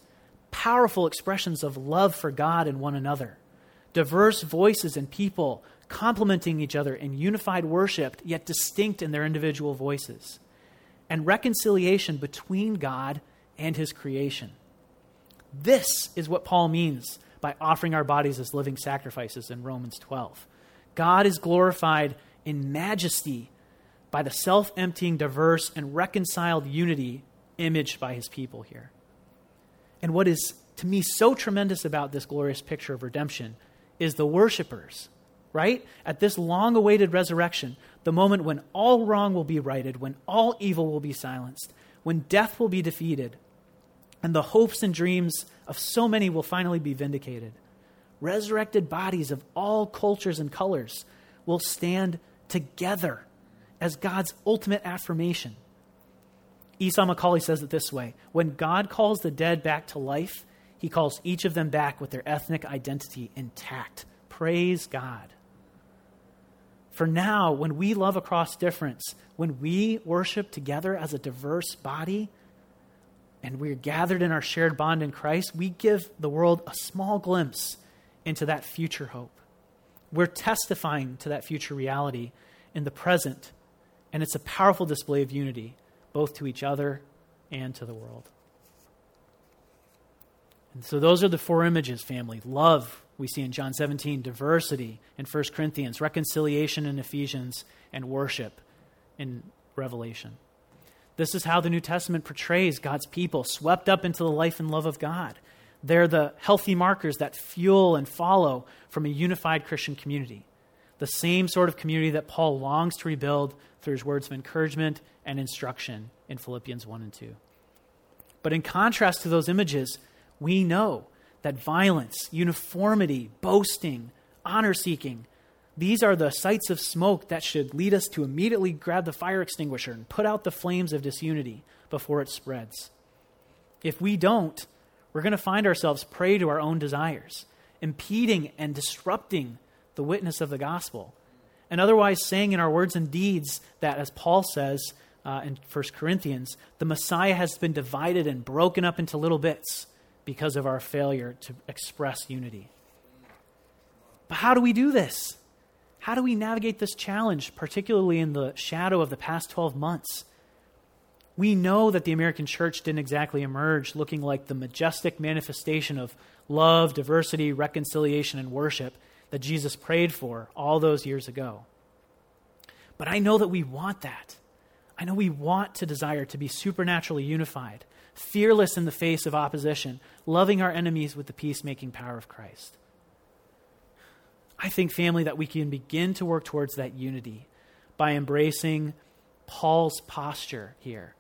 Powerful expressions of love for God and one another, diverse voices and people complementing each other in unified worship, yet distinct in their individual voices, and reconciliation between God and his creation. This is what Paul means by offering our bodies as living sacrifices in Romans 12. God is glorified in majesty by the self emptying, diverse, and reconciled unity imaged by his people here. And what is to me so tremendous about this glorious picture of redemption is the worshipers, right? At this long awaited resurrection, the moment when all wrong will be righted, when all evil will be silenced, when death will be defeated, and the hopes and dreams of so many will finally be vindicated. Resurrected bodies of all cultures and colors will stand together as God's ultimate affirmation. Esau McCaulley says it this way When God calls the dead back to life, he calls each of them back with their ethnic identity intact. Praise God. For now, when we love across difference, when we worship together as a diverse body, and we're gathered in our shared bond in Christ, we give the world a small glimpse into that future hope. We're testifying to that future reality in the present, and it's a powerful display of unity, both to each other and to the world. And so those are the four images, family. Love, we see in John 17, diversity in 1 Corinthians, reconciliation in Ephesians, and worship in Revelation. This is how the New Testament portrays God's people swept up into the life and love of God. They're the healthy markers that fuel and follow from a unified Christian community. The same sort of community that Paul longs to rebuild through his words of encouragement and instruction in Philippians 1 and 2. But in contrast to those images, we know that violence, uniformity, boasting, honor seeking, these are the sights of smoke that should lead us to immediately grab the fire extinguisher and put out the flames of disunity before it spreads. If we don't, we're going to find ourselves prey to our own desires, impeding and disrupting the witness of the gospel, and otherwise saying in our words and deeds that, as Paul says uh, in 1 Corinthians, the Messiah has been divided and broken up into little bits because of our failure to express unity. But how do we do this? How do we navigate this challenge, particularly in the shadow of the past 12 months? We know that the American church didn't exactly emerge looking like the majestic manifestation of love, diversity, reconciliation, and worship that Jesus prayed for all those years ago. But I know that we want that. I know we want to desire to be supernaturally unified, fearless in the face of opposition, loving our enemies with the peacemaking power of Christ. I think, family, that we can begin to work towards that unity by embracing Paul's posture here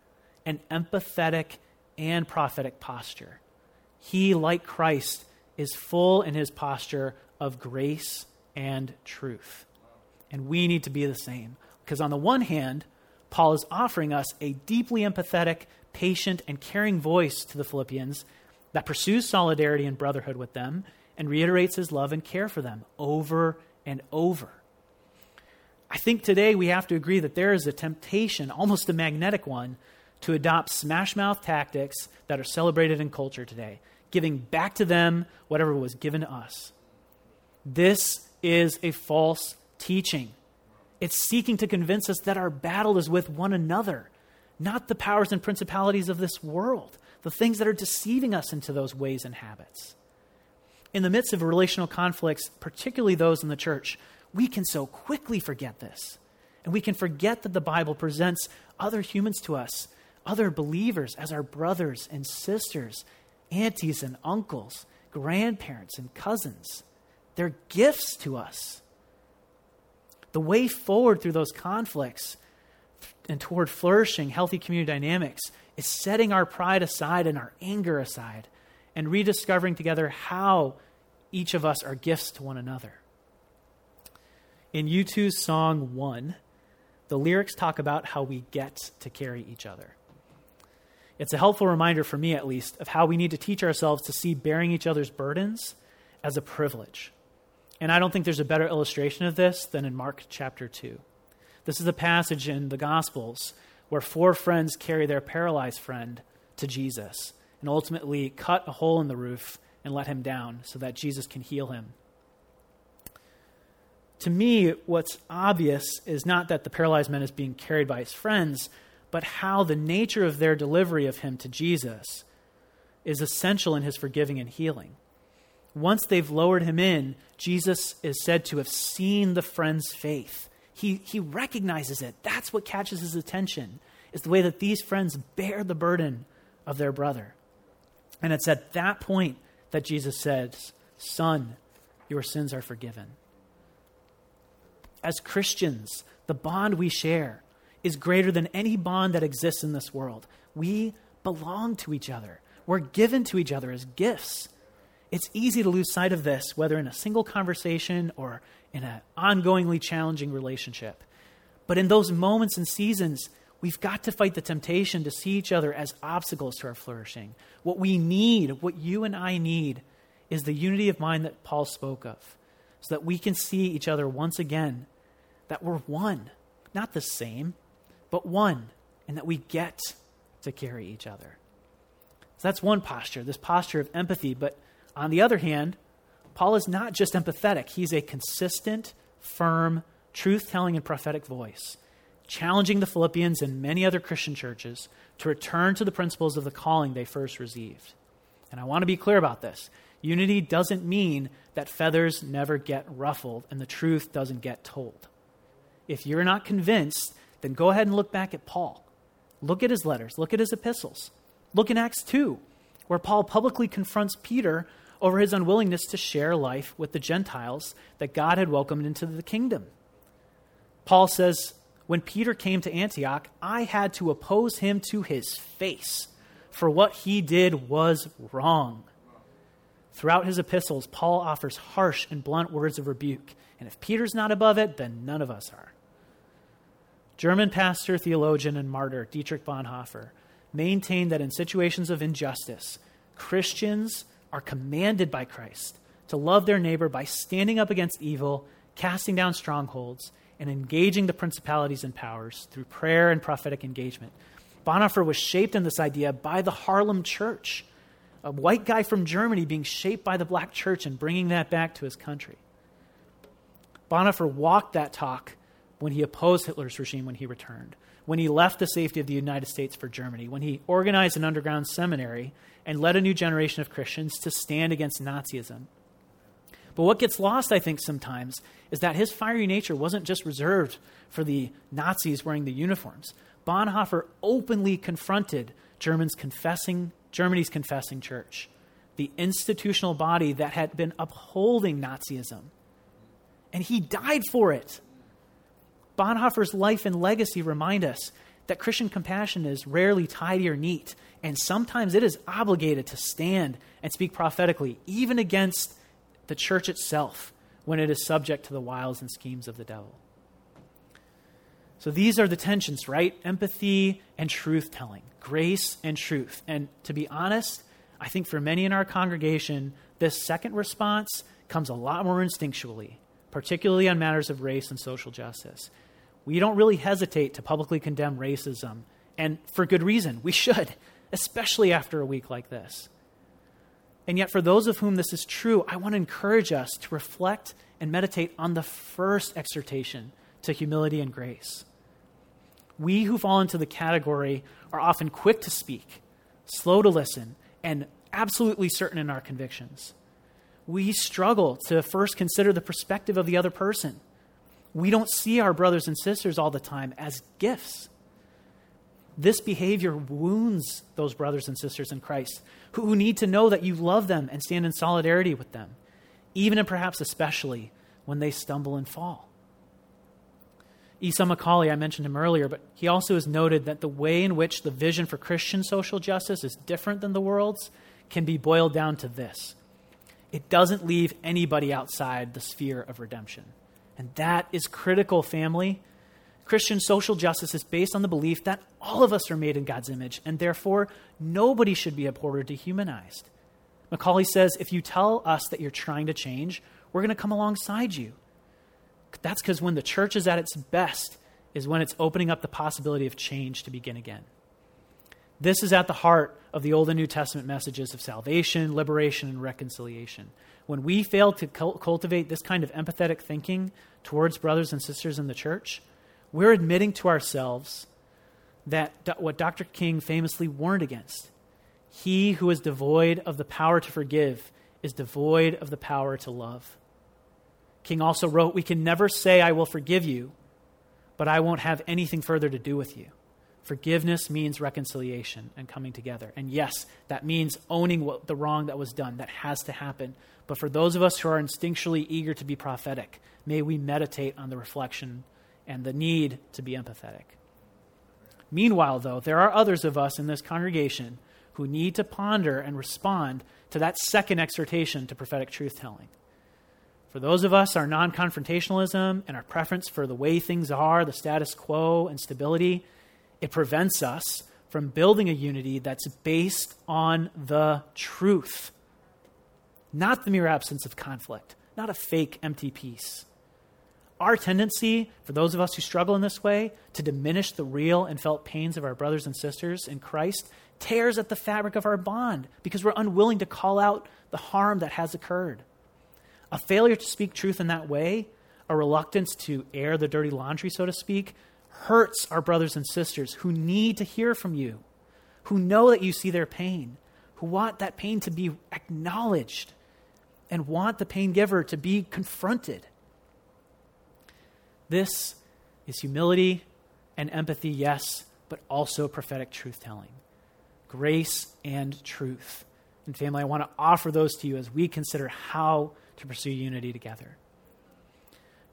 an empathetic and prophetic posture. He, like Christ, is full in his posture of grace and truth. And we need to be the same. Because on the one hand, Paul is offering us a deeply empathetic, patient, and caring voice to the Philippians that pursues solidarity and brotherhood with them and reiterates his love and care for them over and over. I think today we have to agree that there is a temptation, almost a magnetic one, to adopt smash mouth tactics that are celebrated in culture today, giving back to them whatever was given to us. This is a false teaching. It's seeking to convince us that our battle is with one another, not the powers and principalities of this world, the things that are deceiving us into those ways and habits. In the midst of relational conflicts, particularly those in the church, we can so quickly forget this. And we can forget that the Bible presents other humans to us, other believers, as our brothers and sisters, aunties and uncles, grandparents and cousins. They're gifts to us. The way forward through those conflicts and toward flourishing healthy community dynamics is setting our pride aside and our anger aside and rediscovering together how each of us are gifts to one another. In U2's song One, the lyrics talk about how we get to carry each other. It's a helpful reminder, for me at least, of how we need to teach ourselves to see bearing each other's burdens as a privilege. And I don't think there's a better illustration of this than in Mark chapter 2. This is a passage in the Gospels where four friends carry their paralyzed friend to Jesus and ultimately cut a hole in the roof and let him down so that Jesus can heal him to me, what's obvious is not that the paralyzed man is being carried by his friends, but how the nature of their delivery of him to Jesus is essential in his forgiving and healing. Once they've lowered him in, Jesus is said to have seen the friend's faith. He, he recognizes it. That's what catches his attention, is the way that these friends bear the burden of their brother. And it's at that point that Jesus says, Son, your sins are forgiven as Christians, the bond we share is greater than any bond that exists in this world. We belong to each other, we're given to each other as gifts. It's easy to lose sight of this, whether in a single conversation or in an ongoingly challenging relationship. But in those moments and seasons, we've got to fight the temptation to see each other as obstacles to our flourishing. What we need, what you and I need, is the unity of mind that Paul spoke of, so that we can see each other once again that we're one, not the same, but one, and that we get to carry each other. So that's one posture, this posture of empathy. But on the other hand, Paul is not just empathetic, he's a consistent, firm, truth telling, and prophetic voice, challenging the Philippians and many other Christian churches to return to the principles of the calling they first received. And I want to be clear about this. Unity doesn't mean that feathers never get ruffled and the truth doesn't get told. If you're not convinced, then go ahead and look back at Paul. Look at his letters, look at his epistles. Look in Acts 2, where Paul publicly confronts Peter over his unwillingness to share life with the Gentiles that God had welcomed into the kingdom. Paul says, When Peter came to Antioch, I had to oppose him to his face, for what he did was wrong. Throughout his epistles, Paul offers harsh and blunt words of rebuke. And if Peter's not above it, then none of us are. German pastor, theologian, and martyr Dietrich Bonhoeffer maintained that in situations of injustice, Christians are commanded by Christ to love their neighbor by standing up against evil, casting down strongholds, and engaging the principalities and powers through prayer and prophetic engagement. Bonhoeffer was shaped in this idea by the Harlem church, a white guy from Germany being shaped by the black church and bringing that back to his country. Bonhoeffer walked that talk when he opposed Hitler's regime when he returned, when he left the safety of the United States for Germany, when he organized an underground seminary and led a new generation of Christians to stand against Nazism. But what gets lost, I think, sometimes is that his fiery nature wasn't just reserved for the Nazis wearing the uniforms. Bonhoeffer openly confronted Germans confessing, Germany's confessing church, the institutional body that had been upholding Nazism. And he died for it. Bonhoeffer's life and legacy remind us that Christian compassion is rarely tidy or neat, and sometimes it is obligated to stand and speak prophetically, even against the church itself when it is subject to the wiles and schemes of the devil. So these are the tensions, right? Empathy and truth telling, grace and truth. And to be honest, I think for many in our congregation, this second response comes a lot more instinctually, particularly on matters of race and social justice. We don't really hesitate to publicly condemn racism, and for good reason. We should, especially after a week like this. And yet, for those of whom this is true, I want to encourage us to reflect and meditate on the first exhortation to humility and grace. We who fall into the category are often quick to speak, slow to listen, and absolutely certain in our convictions. We struggle to first consider the perspective of the other person. We don't see our brothers and sisters all the time as gifts. This behavior wounds those brothers and sisters in Christ who need to know that you love them and stand in solidarity with them, even and perhaps especially when they stumble and fall. Esau McCaulley, I mentioned him earlier, but he also has noted that the way in which the vision for Christian social justice is different than the world's can be boiled down to this it doesn't leave anybody outside the sphere of redemption. And that is critical, family. Christian social justice is based on the belief that all of us are made in God's image, and therefore nobody should be abhorred or dehumanized. McCaulley says if you tell us that you're trying to change, we're going to come alongside you. That's because when the church is at its best, is when it's opening up the possibility of change to begin again. This is at the heart of the Old and New Testament messages of salvation, liberation, and reconciliation. When we fail to cultivate this kind of empathetic thinking towards brothers and sisters in the church, we're admitting to ourselves that what Dr. King famously warned against he who is devoid of the power to forgive is devoid of the power to love. King also wrote, We can never say, I will forgive you, but I won't have anything further to do with you. Forgiveness means reconciliation and coming together. And yes, that means owning what, the wrong that was done. That has to happen. But for those of us who are instinctually eager to be prophetic, may we meditate on the reflection and the need to be empathetic. Meanwhile, though, there are others of us in this congregation who need to ponder and respond to that second exhortation to prophetic truth telling. For those of us, our non confrontationalism and our preference for the way things are, the status quo, and stability, it prevents us from building a unity that's based on the truth, not the mere absence of conflict, not a fake, empty peace. Our tendency, for those of us who struggle in this way, to diminish the real and felt pains of our brothers and sisters in Christ tears at the fabric of our bond because we're unwilling to call out the harm that has occurred. A failure to speak truth in that way, a reluctance to air the dirty laundry, so to speak, hurts our brothers and sisters who need to hear from you, who know that you see their pain, who want that pain to be acknowledged and want the pain giver to be confronted. This is humility and empathy, yes, but also prophetic truth telling. Grace and truth. And family, I want to offer those to you as we consider how to pursue unity together.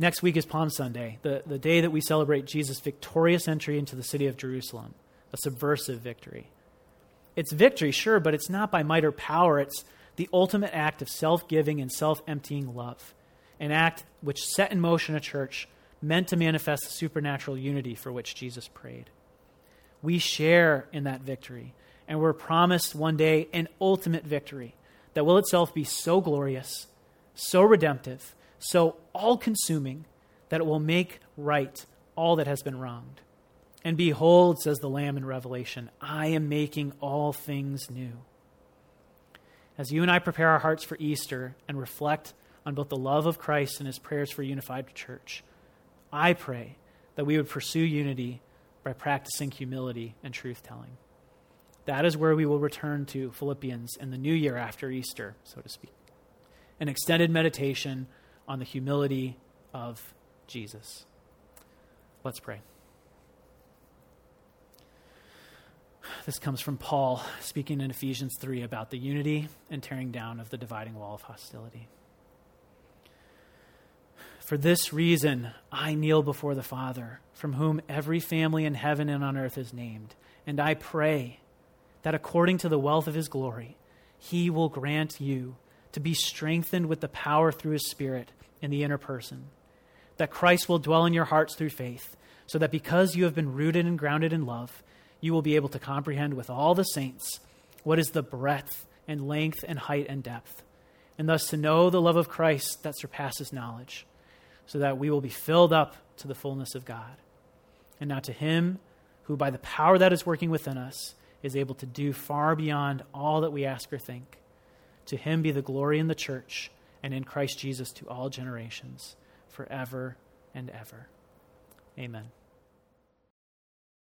Next week is Palm Sunday, the, the day that we celebrate Jesus' victorious entry into the city of Jerusalem, a subversive victory. It's victory, sure, but it's not by might or power. It's the ultimate act of self giving and self emptying love, an act which set in motion a church meant to manifest the supernatural unity for which Jesus prayed. We share in that victory, and we're promised one day an ultimate victory that will itself be so glorious, so redemptive, so all consuming that it will make right all that has been wronged. And behold, says the Lamb in Revelation, I am making all things new. As you and I prepare our hearts for Easter and reflect on both the love of Christ and his prayers for unified church, I pray that we would pursue unity by practicing humility and truth telling. That is where we will return to Philippians in the new year after Easter, so to speak. An extended meditation on the humility of Jesus. Let's pray. This comes from Paul speaking in Ephesians 3 about the unity and tearing down of the dividing wall of hostility. For this reason, I kneel before the Father, from whom every family in heaven and on earth is named, and I pray that according to the wealth of his glory, he will grant you to be strengthened with the power through his Spirit in the inner person, that Christ will dwell in your hearts through faith, so that because you have been rooted and grounded in love, you will be able to comprehend with all the saints what is the breadth and length and height and depth, and thus to know the love of Christ that surpasses knowledge, so that we will be filled up to the fullness of God. And now to him who, by the power that is working within us, is able to do far beyond all that we ask or think. To him be the glory in the church and in Christ Jesus to all generations, forever and ever. Amen.